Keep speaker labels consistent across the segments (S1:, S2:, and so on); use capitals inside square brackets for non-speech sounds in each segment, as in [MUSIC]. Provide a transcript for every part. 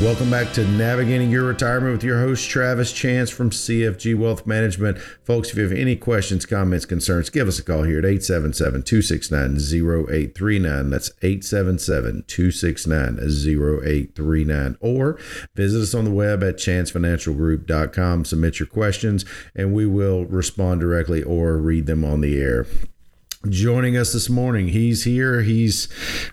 S1: Welcome back to Navigating Your Retirement with your host, Travis Chance from CFG Wealth Management. Folks, if you have any questions, comments, concerns, give us a call here at 877 269 0839. That's 877 269 0839. Or visit us on the web at chancefinancialgroup.com. Submit your questions, and we will respond directly or read them on the air joining us this morning. He's here. He's,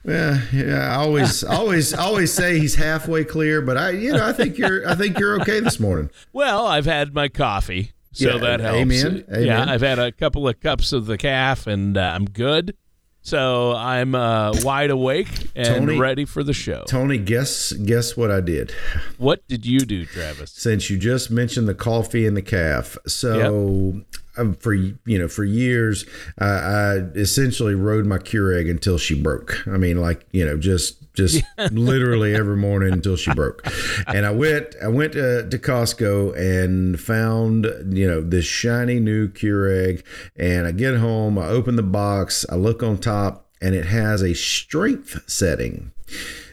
S1: eh, yeah, I always, always, always say he's halfway clear, but I, you know, I think you're, I think you're okay this morning.
S2: Well, I've had my coffee, so
S1: Yeah,
S2: that helps.
S1: amen,
S2: Yeah. I've had a couple of cups of the calf, and uh, I'm good. So I'm uh, wide awake and
S1: Tony-
S2: ready for the show.
S1: Tony, guess, guess what I did?
S2: What did you do, Travis?
S1: Since you just mentioned the coffee and the calf, so. Um, For you know, for years, I, I essentially rode my Keurig until she broke. I mean, like you know, just just [LAUGHS] literally every morning until she broke. And I went, I went to, to Costco and found you know this shiny new Keurig. And I get home, I open the box, I look on top, and it has a strength setting.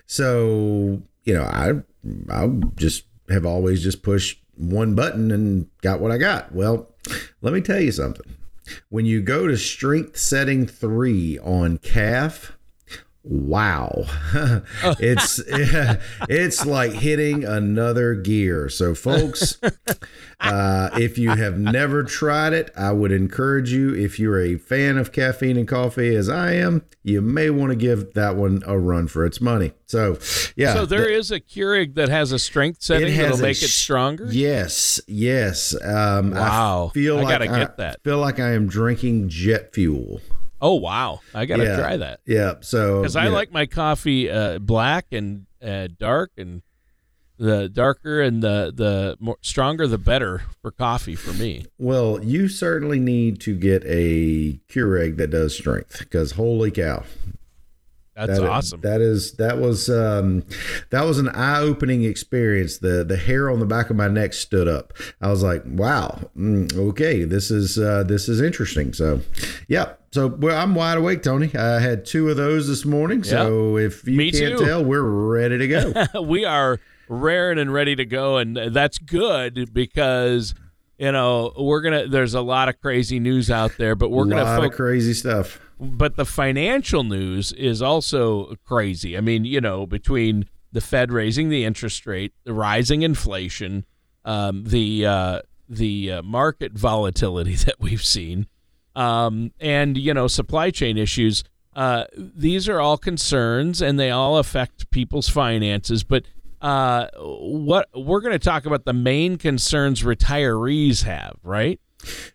S1: So you know, I I just have always just pushed one button and got what I got. Well, let me tell you something. When you go to strength setting three on calf, wow, [LAUGHS] it's [LAUGHS] it's like hitting another gear. So, folks, [LAUGHS] uh, if you have never tried it, I would encourage you. If you're a fan of caffeine and coffee, as I am, you may want to give that one a run for its money. So, yeah.
S2: So there
S1: the-
S2: is a Keurig that has a strength setting that'll make it stronger.
S1: Yes, yes. Um,
S2: Wow.
S1: I feel
S2: I
S1: like
S2: gotta get that.
S1: Feel like I am drinking jet fuel.
S2: Oh wow, I gotta
S1: yeah.
S2: try that
S1: Yeah. So
S2: because I like my coffee uh, black and uh, dark, and the darker and the the more stronger the better for coffee for me.
S1: Well, you certainly need to get a Keurig that does strength because holy cow,
S2: That's
S1: That-
S2: awesome.
S1: That is that was um, that was an eye opening experience. The the hair on the back of my neck stood up. I was like, wow, mm, okay, this is uh, this is interesting. So, yeah. So well, I'm wide awake, Tony. I had two of those this morning. So if you
S2: Me
S1: can't
S2: too.
S1: tell, we're ready to go. [LAUGHS]
S2: we are raring and ready to go, and that's good because you know we're gonna. There's a lot of crazy news out there, but we're
S1: a
S2: gonna
S1: of crazy stuff.
S2: but the financial news is also crazy. I mean, you know, between the Fed raising the interest rate, the rising inflation, um, the uh, the uh, market volatility [LAUGHS] that we've seen, um, and you know, supply chain issues. Uh, these are all concerns, and they all affect people's finances. But uh, what we're going to talk about the main concerns retirees have, right?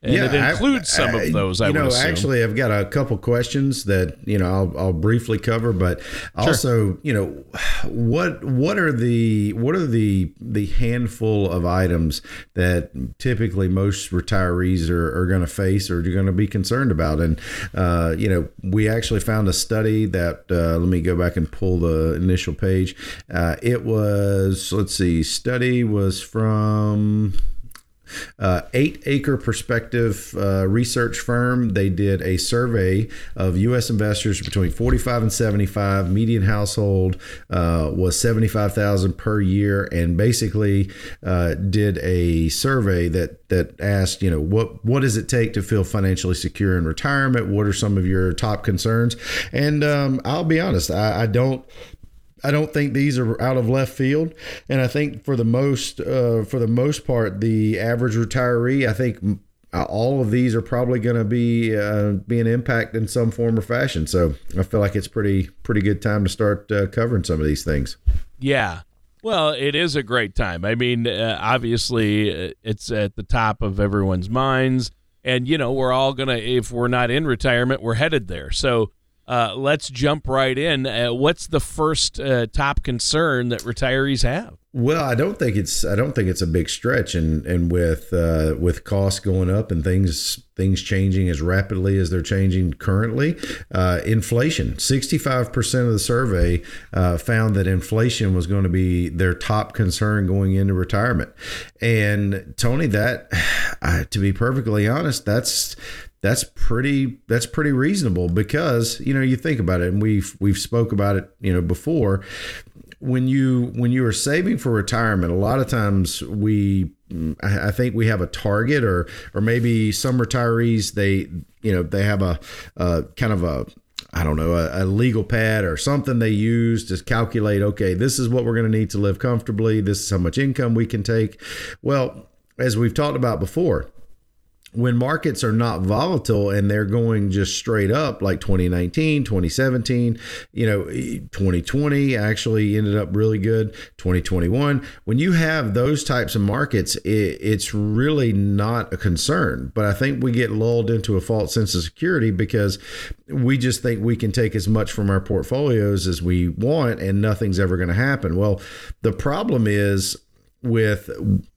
S2: And it
S1: I-
S2: includes some
S1: I-
S2: of those. I
S1: you know,
S2: assume.
S1: actually, I've got a couple questions that you know I'll, I'll briefly cover, but also, you know, what what are the what are the the handful of items that typically most retirees are, are going to face or are going to be concerned about? And uh, you know, we actually found a study that uh, let me go back and pull the initial page. Uh, it was let's see, study was from uh, eight acre perspective uh, research firm. They did a survey of U.S. investors between 45 and 75. Median household uh, was 75,000 per year, and basically uh, did a survey that that asked, you know, what what does it take to feel financially secure in retirement? What are some of your top concerns? And um, I'll be honest, I, I don't. I don't think these are out of left field, and I think for the most uh, for the most part, the average retiree, I think mm, all of these are probably going to be uh, be an impact in some form or fashion. So I feel like it's pretty pretty good time to start uh, covering some of these things.
S2: Yeah. Well, it is a great time. I mean, uh, obviously, uh, it's at the top of everyone's minds. and you know we're all gonna if we're not in retirement, we're headed there. So uh, let's jump right in. Uh, what's the first uh, top concern that retirees have?
S1: Well, I don't think it's I don't think it's a big stretch, and and with uh, with costs going up and things things changing as rapidly as they're changing currently, uh, inflation. Sixty five percent of the survey uh, found that inflation was going to be their top concern going into retirement, and Tony, that [SIGHS] to be perfectly honest, that's that's pretty that's pretty reasonable because you know you think about it and we've we've spoke about it you know before when you when you are saving for retirement a lot of times we I think we have a target or or maybe some retirees they you know they have a, a kind of a I don't know, a, a, legal pad or something they use to calculate, okay, this is what we're going to need to live comfortably. This is how much income we can take. Well, as we've talked about before, when markets are not volatile and they're going just straight up like 2019 2017 you know 2020 actually ended up really good 2021 when you have those types of markets it, it's really not a concern. But i think we get lulled into a false sense of security because we just think we can take as much from our portfolios as we want and nothing's ever going to happen. Well the problem is with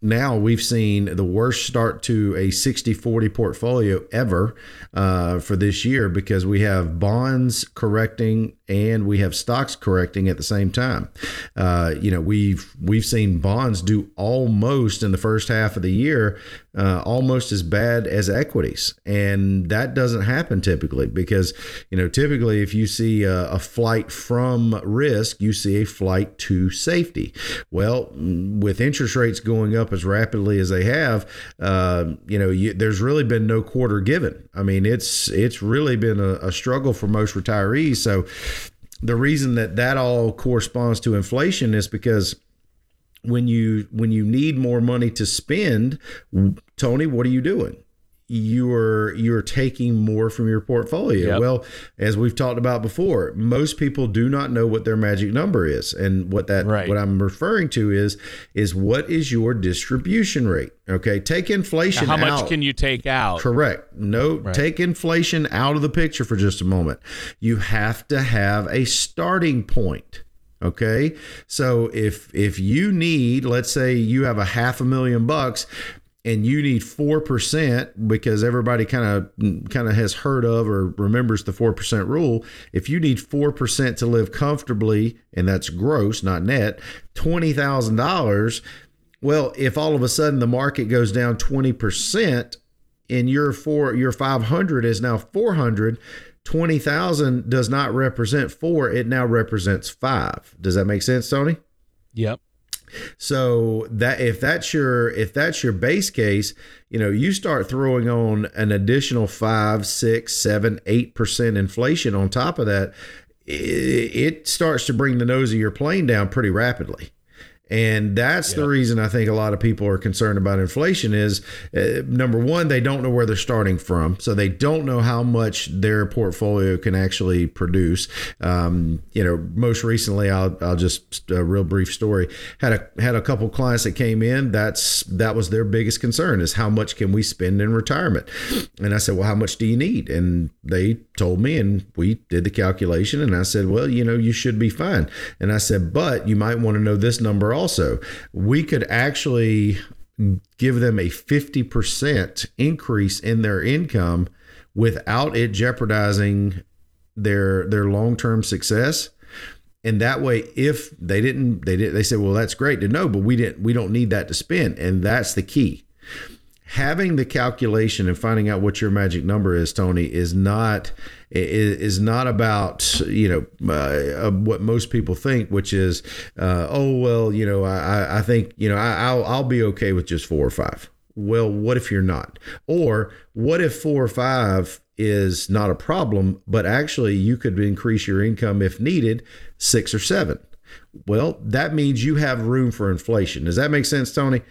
S1: now we've seen the worst start to a 60 40 portfolio ever uh, for this year because we have bonds correcting and we have stocks correcting at the same time. Uh, you know, we've we've seen bonds do almost in the first half of the year uh, almost as bad as equities, and that doesn't happen typically because you know typically if you see a, a flight from risk, you see a flight to safety. Well, with interest rates going up as rapidly as they have, uh, you know, you, there's really been no quarter given. I mean, it's it's really been a, a struggle for most retirees. So the reason that that all corresponds to inflation is because when you when you need more money to spend tony what are you doing you're you're taking more from your portfolio. Yep. Well, as we've talked about before, most people do not know what their magic number is, and what that right. what I'm referring to is is what is your distribution rate? Okay, take inflation.
S2: Now, how
S1: out.
S2: much can you take out?
S1: Correct. No, right. take inflation out of the picture for just a moment. You have to have a starting point. Okay. So if if you need, let's say you have a half a million bucks, and you need 4% because everybody kind of kind of has heard of or remembers the 4% rule. If you need 4% to live comfortably and that's gross not net $20,000 well if all of a sudden the market goes down 20% and your four your 500 is now 400 20,000 does not represent 4 it now represents 5 does that make sense Tony?
S2: Yep.
S1: So that if that's your if that's your base case, you know, you start throwing on an additional five, six, seven, eight percent inflation on top of that, it starts to bring the nose of your plane down pretty rapidly. And that's the reason I think a lot of people are concerned about inflation is uh, number one, they don't know where they're starting from. So they don't know how much their portfolio can actually produce. Um, you know, most recently, I'll, I'll just a real brief story had a, had a couple clients that came in. That's, that was their biggest concern is how much can we spend in retirement? And I said, well, how much do you need? And they told me, and we did the calculation. And I said, well, you know, you should be fine. And I said, but you might want to know this number also. We could actually give them a 50% increase in their income without it jeopardizing their their long-term success and that way if they didn't they did they said well that's great to know but we didn't we don't need that to spend and that's the key having the calculation and finding out what your magic number is, Tony, is not is not about you know uh, what most people think, which is uh, oh well you know I I think you know I, will I'll be okay with just four or five. Well, what if you're not? Or what if four or five is not a problem, but actually you could increase your income if needed six or seven? Well, that means you have room for inflation. Does that make sense, Tony?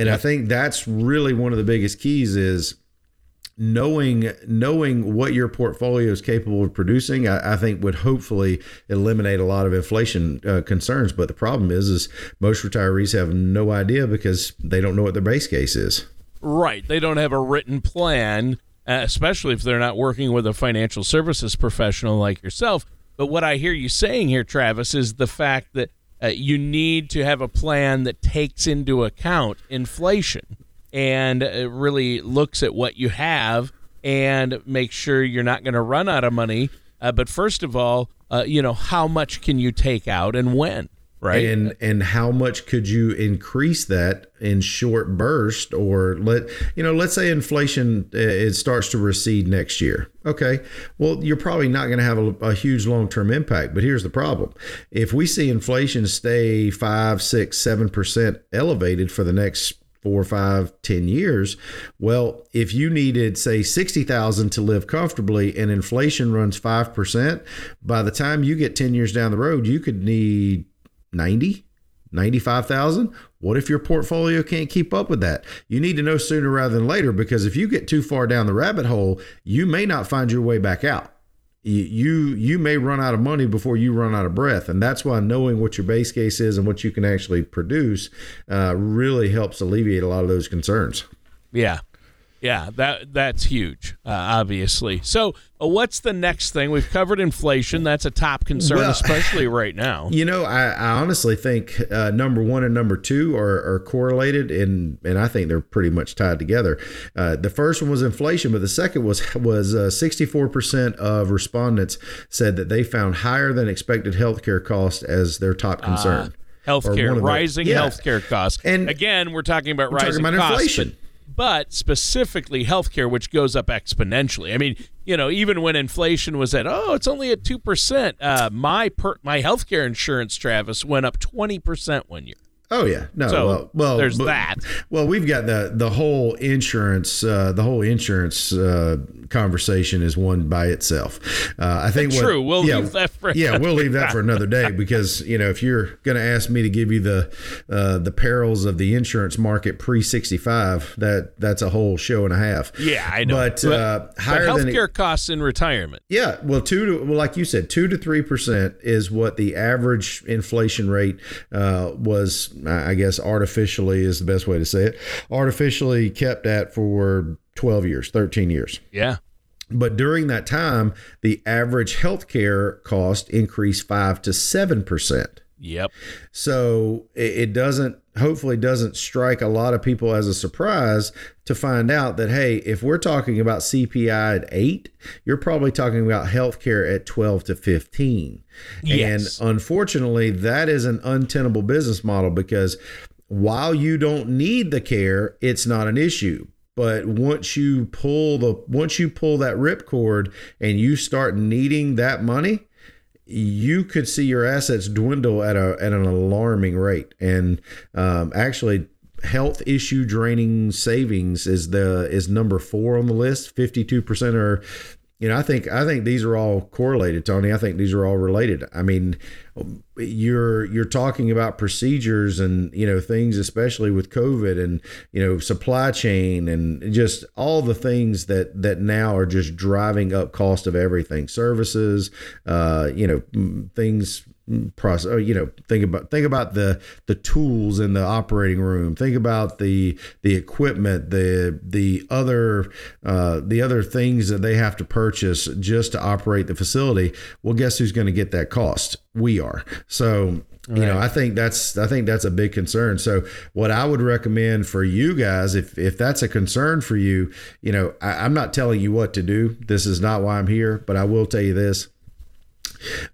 S1: And yep. I think that's really one of the biggest keys is knowing knowing what your portfolio is capable of producing. I, I think would hopefully eliminate a lot of inflation uh, concerns. But the problem is, is most retirees have no idea because they don't know what their base case is.
S2: Right. They don't have a written plan, uh, especially if they're not working with a financial services professional like yourself. But what I hear you saying here, Travis, is the fact that uh, you need to have a plan that takes into account inflation and uh, really looks at what you have and make sure you're not going to run out of money. Uh, but first of all, uh, you know, how much can you take out and when? Right.
S1: And and how much could you increase that in short burst or let you know let's say inflation uh, it starts to recede next year. Okay. Well you're probably not going to have a, a huge long-term impact but here's the problem. If we see inflation stay five six seven percent elevated for the next four, five, ten years. Well, if you needed, say, sixty thousand to live comfortably, and inflation runs five percent, by the time you get ten years down the road, you could need 90 95,000 what if your portfolio can't keep up with that? You need to know sooner rather than later because if you get too far down the rabbit hole you may not find your way back out. You you may run out of money before you run out of breath and that's why knowing what your base case is and what you can actually produce uh, really helps alleviate a lot of those concerns.
S2: Yeah yeah, that that's huge, uh, obviously. So, uh, what's the next thing? We've covered inflation. That's a top concern, well, especially right now. [LAUGHS]
S1: You know, I, I honestly think uh, number one and number two are, are, correlated, and and I think they're pretty much tied together. Uh, the first one was inflation, but the second was was uh, sixty four percent of respondents said that they found higher than expected healthcare costs as their top ah, concern.
S2: healthcare, rising yeah. healthcare costs, and again, we're talking about rising
S1: talking about
S2: costs,
S1: inflation
S2: but specifically healthcare, which goes up exponentially. I mean, you know, even when inflation was at oh, it's only at two percent, uh, my per- my healthcare insurance, Travis, went up twenty percent one year.
S1: Oh yeah, no.
S2: So
S1: well,
S2: well, there's but, that.
S1: Well, we've got the the whole insurance, uh, the whole insurance uh, conversation is one by itself. Uh, I think.
S2: What, True. We'll yeah, leave that for
S1: yeah, we'll leave that for another day because you know if you're going to ask me to give you the uh, the perils of the insurance market pre sixty five, that that's a whole show and a half.
S2: Yeah, I know.
S1: But, but uh, higher
S2: but healthcare than, costs in retirement.
S1: Yeah, well, two to well, like you said, two to three percent is what the average inflation rate uh, was I guess artificially is the best way to say it, artificially kept at for 12 years, 13 years.
S2: Yeah.
S1: But during that time, the average healthcare cost increased 5 to 7%.
S2: Yep.
S1: So it doesn't, hopefully, doesn't strike a lot of people as a surprise to find out that, hey, if we're talking about CPI at eight, you're probably talking about healthcare at 12 to 15. Yes. And unfortunately, that is an untenable business model because while you don't need the care, it's not an issue but once you pull the once you pull that ripcord and you start needing that money you could see your assets dwindle at a at an alarming rate, and um, actually health issue draining savings is the is number four on the list. Fifty two percent are you know, I think I think these are all correlated, Tony. I think these are all related. I mean, you're you're talking about procedures and you know things, especially with COVID and you know supply chain and just all the things that that now are just driving up cost of everything, services, uh, you know, things process you know think about think about the the tools in the operating room. Think about the the equipment the the other uh, the other things that they have to purchase just to operate the facility. Well guess who's going to get that cost? We are. So you know i think that's i think that's a big concern. So what i would recommend for you guys if if that's a concern for you you know I, i'm not telling you what to do. This is not why i'm here but i will tell you this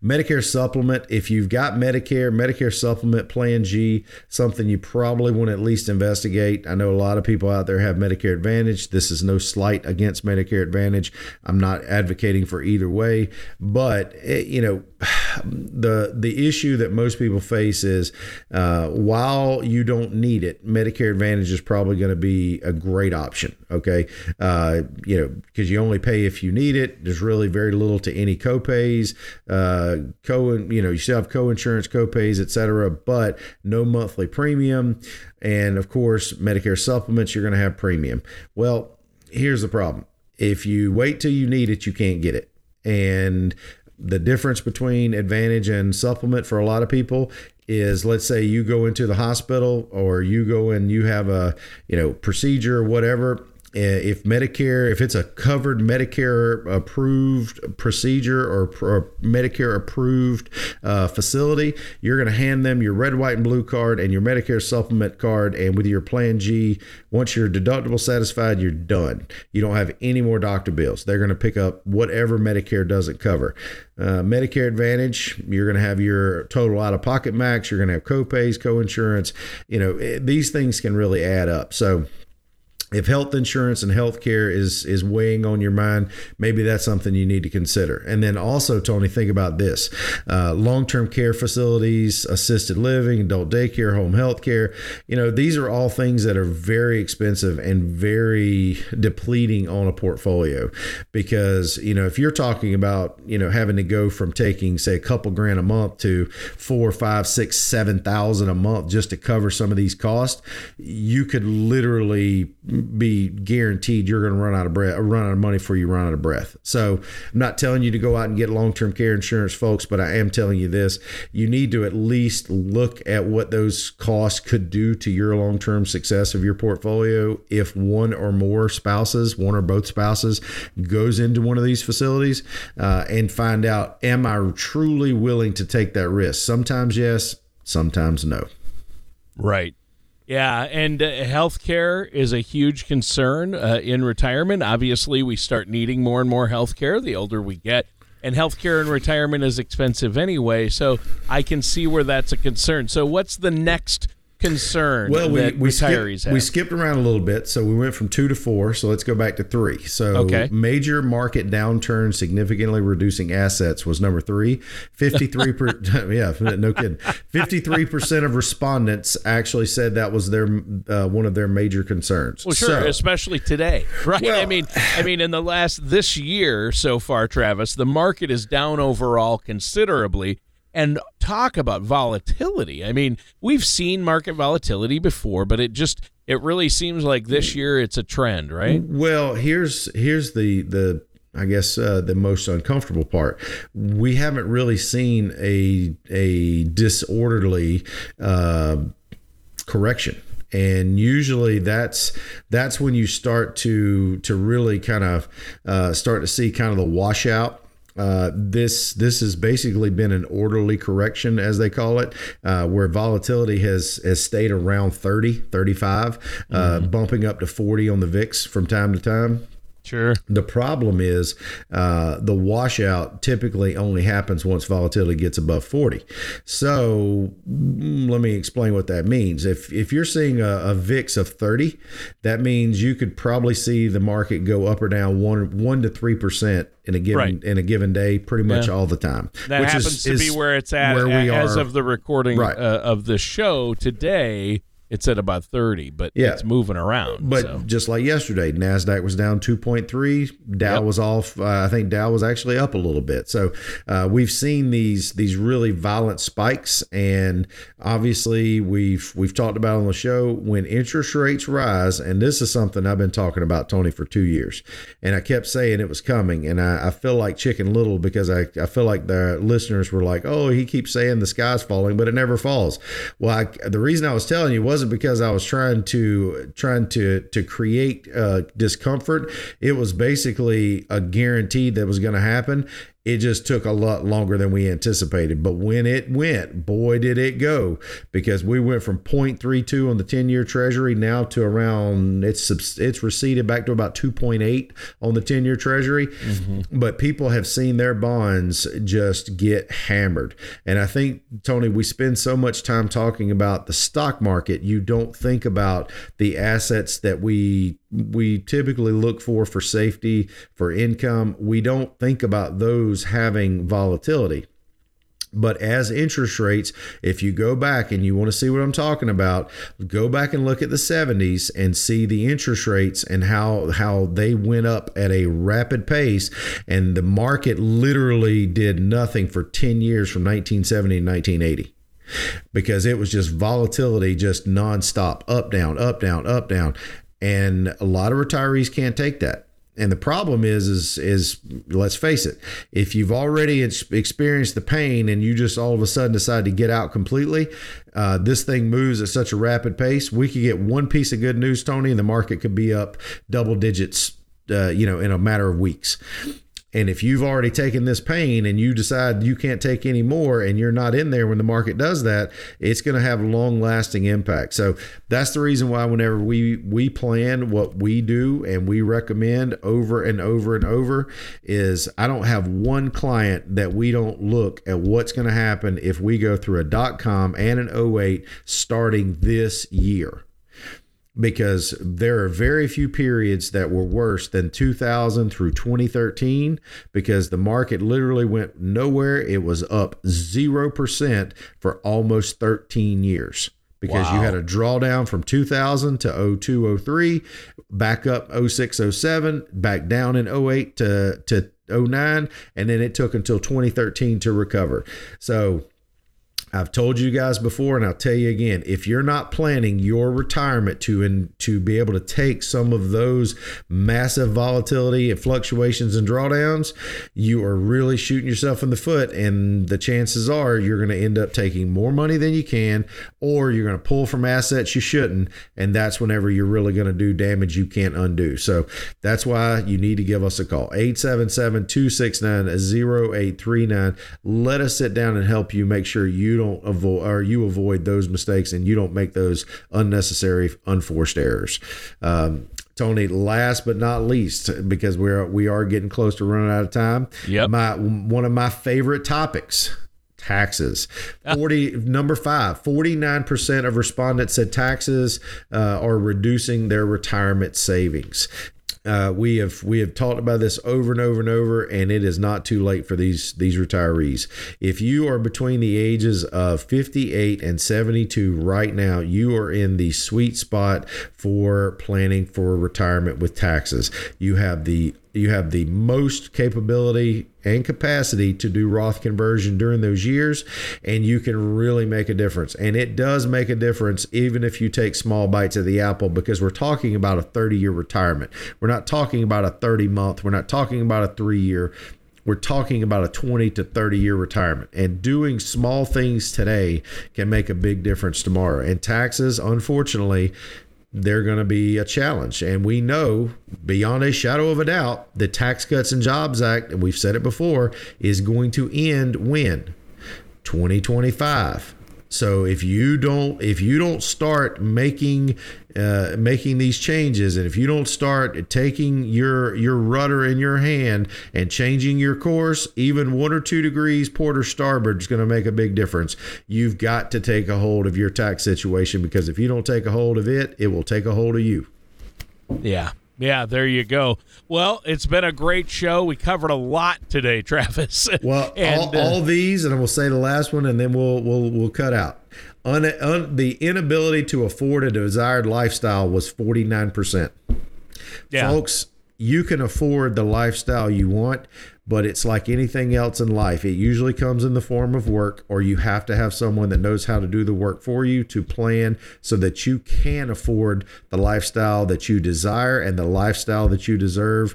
S1: Medicare supplement, if you've got Medicare, Medicare supplement plan G, something you probably want to at least investigate. I know a lot of people out there have Medicare Advantage. This is no slight against Medicare Advantage. I'm not advocating for either way, but it, you know, [SIGHS] the the issue that most people face is uh, while you don't need it, Medicare Advantage is probably going to be a great option. Okay, uh, you know because you only pay if you need it. There's really very little to any copays. Uh, co you know you still have co-insurance, copays, etc. But no monthly premium, and of course Medicare supplements. You're going to have premium. Well, here's the problem: if you wait till you need it, you can't get it. And the difference between advantage and supplement for a lot of people is let's say you go into the hospital or you go and you have a you know procedure or whatever if Medicare, if it's a covered Medicare approved procedure or, or Medicare approved uh, facility, you're going to hand them your red, white, and blue card and your Medicare supplement card. And with your Plan G, once your deductible satisfied, you're done. You don't have any more doctor bills. They're going to pick up whatever Medicare doesn't cover. Uh, Medicare Advantage, you're going to have your total out of pocket max. You're going to have copays, co-insurance. You know, it, these things can really add up. So if health insurance and health care is is weighing on your mind maybe that's something you need to consider. And then also tony think about this uh, long-term care facilities assisted living adult daycare home health care you know these are all things that are very expensive and very depleting on a portfolio. Because you know if you're talking about you know having to go from taking say a couple grand a month to four five six seven thousand a month just to cover some of these costs you could literally be guaranteed you're going to run out of breath, run out of money before you run out of breath. So I'm not telling you to go out and get long-term care insurance, folks, but I am telling you this: you need to at least look at what those costs could do to your long-term success of your portfolio if one or more spouses, one or both spouses, goes into one of these facilities, uh, and find out: Am I truly willing to take that risk? Sometimes yes, sometimes no.
S2: Right. Yeah, and uh, healthcare is a huge concern uh, in retirement. Obviously, we start needing more and more healthcare the older we get. And healthcare in retirement is expensive anyway, so I can see where that's a concern. So, what's the next concern well, we, we retirees
S1: skipped, We skipped around a little bit, so we went from two to four. So let's go back to three. So okay. major market downturn significantly reducing assets was number three. Fifty-three percent. [LAUGHS] [LAUGHS] yeah, no kidding. 53% of respondents actually said that was their uh, one of their major concerns.
S2: Well, sure, so, especially today, [LAUGHS] right? Well, I mean, I mean in the last this year so far, Travis, the market is down overall considerably and talk about volatility. I mean, we've seen market volatility before, but it just it really seems like this year it's a trend, right?
S1: Well, here's here's the the I guess uh, the most uncomfortable part. We haven't really seen a a disorderly uh, correction and usually that's that's when you start to to really kind of uh, start to see kind of the washout uh, this this has basically been an orderly correction, as they call it, uh, where volatility has has stayed around 30, 35, uh, mm-hmm. bumping up to 40 on the VIX from time to time.
S2: Sure.
S1: The problem is uh, the washout typically only happens once volatility gets above 40. So mm, let me explain what that means. If if you're seeing a, a VIX of 30, that means you could probably see the market go up or down one one to three percent in a given right. in a given day, pretty much yeah. all the time.
S2: That which happens is, to is be where it's at where we as are. of the recording right. uh, of the show today it's at about 30 but yeah. it's moving around
S1: but
S2: so.
S1: just like yesterday nasdaq was down 2.3 dow yep. was off uh, i think dow was actually up a little bit so uh, we've seen these these really violent spikes and obviously we've we've talked about on the show when interest rates rise and this is something i've been talking about tony for two years and i kept saying it was coming and i, I feel like chicken little because I, I feel like the listeners were like oh he keeps saying the sky's falling but it never falls well I, the reason i was telling you was wasn't because I was trying to trying to to create uh, discomfort. It was basically a guarantee that was going to happen, it just took a lot longer than we anticipated. But when it went, boy, did it go because we went from 0.32 on the 10 year treasury now to around it's it's receded back to about 2.8 on the 10 year treasury. Mm-hmm. But people have seen their bonds just get hammered. And I think, Tony, we spend so much time talking about the stock market, you don't think about the assets that we we typically look for for safety, for income. We don't think about those having volatility. But as interest rates, if you go back and you want to see what I'm talking about, go back and look at the 70s and see the interest rates and how how they went up at a rapid pace and the market literally did nothing for 10 years from 1970 to 1980 because it was just volatility just nonstop up down up down up down and a lot of retirees can't take that. And the problem is, is, is let's face it, if you've already experienced the pain and you just all of a sudden decide to get out completely, uh, this thing moves at such a rapid pace. We could get one piece of good news, Tony, and the market could be up double digits, uh, you know, in a matter of weeks. And if you've already taken this pain and you decide you can't take any more and you're not in there when the market does that, it's going to have long lasting impact. So that's the reason why whenever we we plan what we do and we recommend over and over and over is I don't have one client that we don't look at what's going to happen if we go through a dot com and an 08 starting this year because there are very few periods that were worse than 2000 through 2013 because the market literally went nowhere. It was up 0% for almost 13 years because wow. you had a drawdown from 2000 to 02 03 back up 06 07 back down in 08 to to 09 and then it took until 2013 to recover so I've told you guys before, and I'll tell you again: if you're not planning your retirement to and to be able to take some of those massive volatility and fluctuations and drawdowns, you are really shooting yourself in the foot. And the chances are you're going to end up taking more money than you can, or you're going to pull from assets you shouldn't, and that's whenever you're really going to do damage you can't undo. So that's why you need to give us a call 877-269-0839. Let us sit down and help you make sure you you don't avoid or you avoid those mistakes and you don't make those unnecessary unforced errors. Um, Tony, last but not least, because we're we are getting close to running out of time.
S2: Yep.
S1: My one of my favorite topics taxes. 40 number 5, 49% of respondents said taxes uh, are reducing their retirement savings. Uh, we have we have talked about this over and over and over, and it is not too late for these these retirees. If you are between the ages of 58 and 72 right now, you are in the sweet spot for planning for retirement with taxes. You have the you have the most capability and capacity to do Roth conversion during those years, and you can really make a difference. And it does make a difference even if you take small bites of the apple because we're talking about a 30 year retirement. We're not talking about a 30 month, we're not talking about a three year. We're talking about a 20 to 30 year retirement. And doing small things today can make a big difference tomorrow. And taxes, unfortunately, they're going to be a challenge. And we know beyond a shadow of a doubt, the Tax Cuts and Jobs Act, and we've said it before, is going to end when? 2025. So if you don't if you don't start making uh, making these changes, and if you don't start taking your your rudder in your hand and changing your course, even one or two degrees port or starboard is going to make a big difference. You've got to take a hold of your tax situation because if you don't take a hold of it, it will take a hold of you.
S2: Yeah, yeah, there you go. Well, it's been a great show. We covered a lot today, [LAUGHS] Travis.
S1: Well, and, all, uh, all, these, and I will say the last one, and then we'll we'll we'll cut out. Un, un, the inability to afford a desired lifestyle was forty nine percent. Folks, you can afford the lifestyle you want, but it's like anything else in life. It usually comes in the form of work, or you have to have someone that knows how to do the work for you to plan so that you can afford the lifestyle that you desire and the lifestyle that you deserve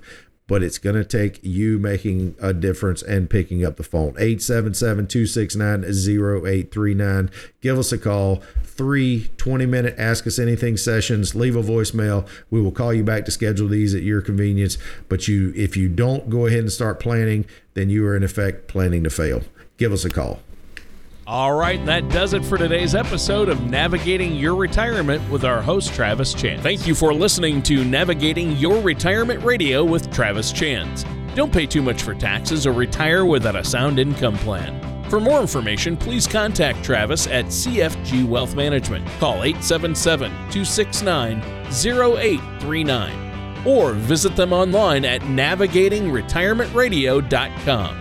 S1: but it's going to take you making a difference and picking up the phone. 877 269 0839. Give us a call. Three 20 minute Ask Us Anything sessions. Leave a voicemail. We will call you back to schedule these at your convenience. But you, if you don't go ahead and start planning, then you are in effect planning to fail. Give us a call.
S2: All right, that does it for today's episode of Navigating Your Retirement with our host, Travis Chance. Thank you for listening to Navigating Your Retirement Radio with Travis Chance. Don't pay too much for taxes or retire without a sound income plan. For more information, please contact Travis at CFG Wealth Management. Call 877 269 0839 or visit them online at navigatingretirementradio.com.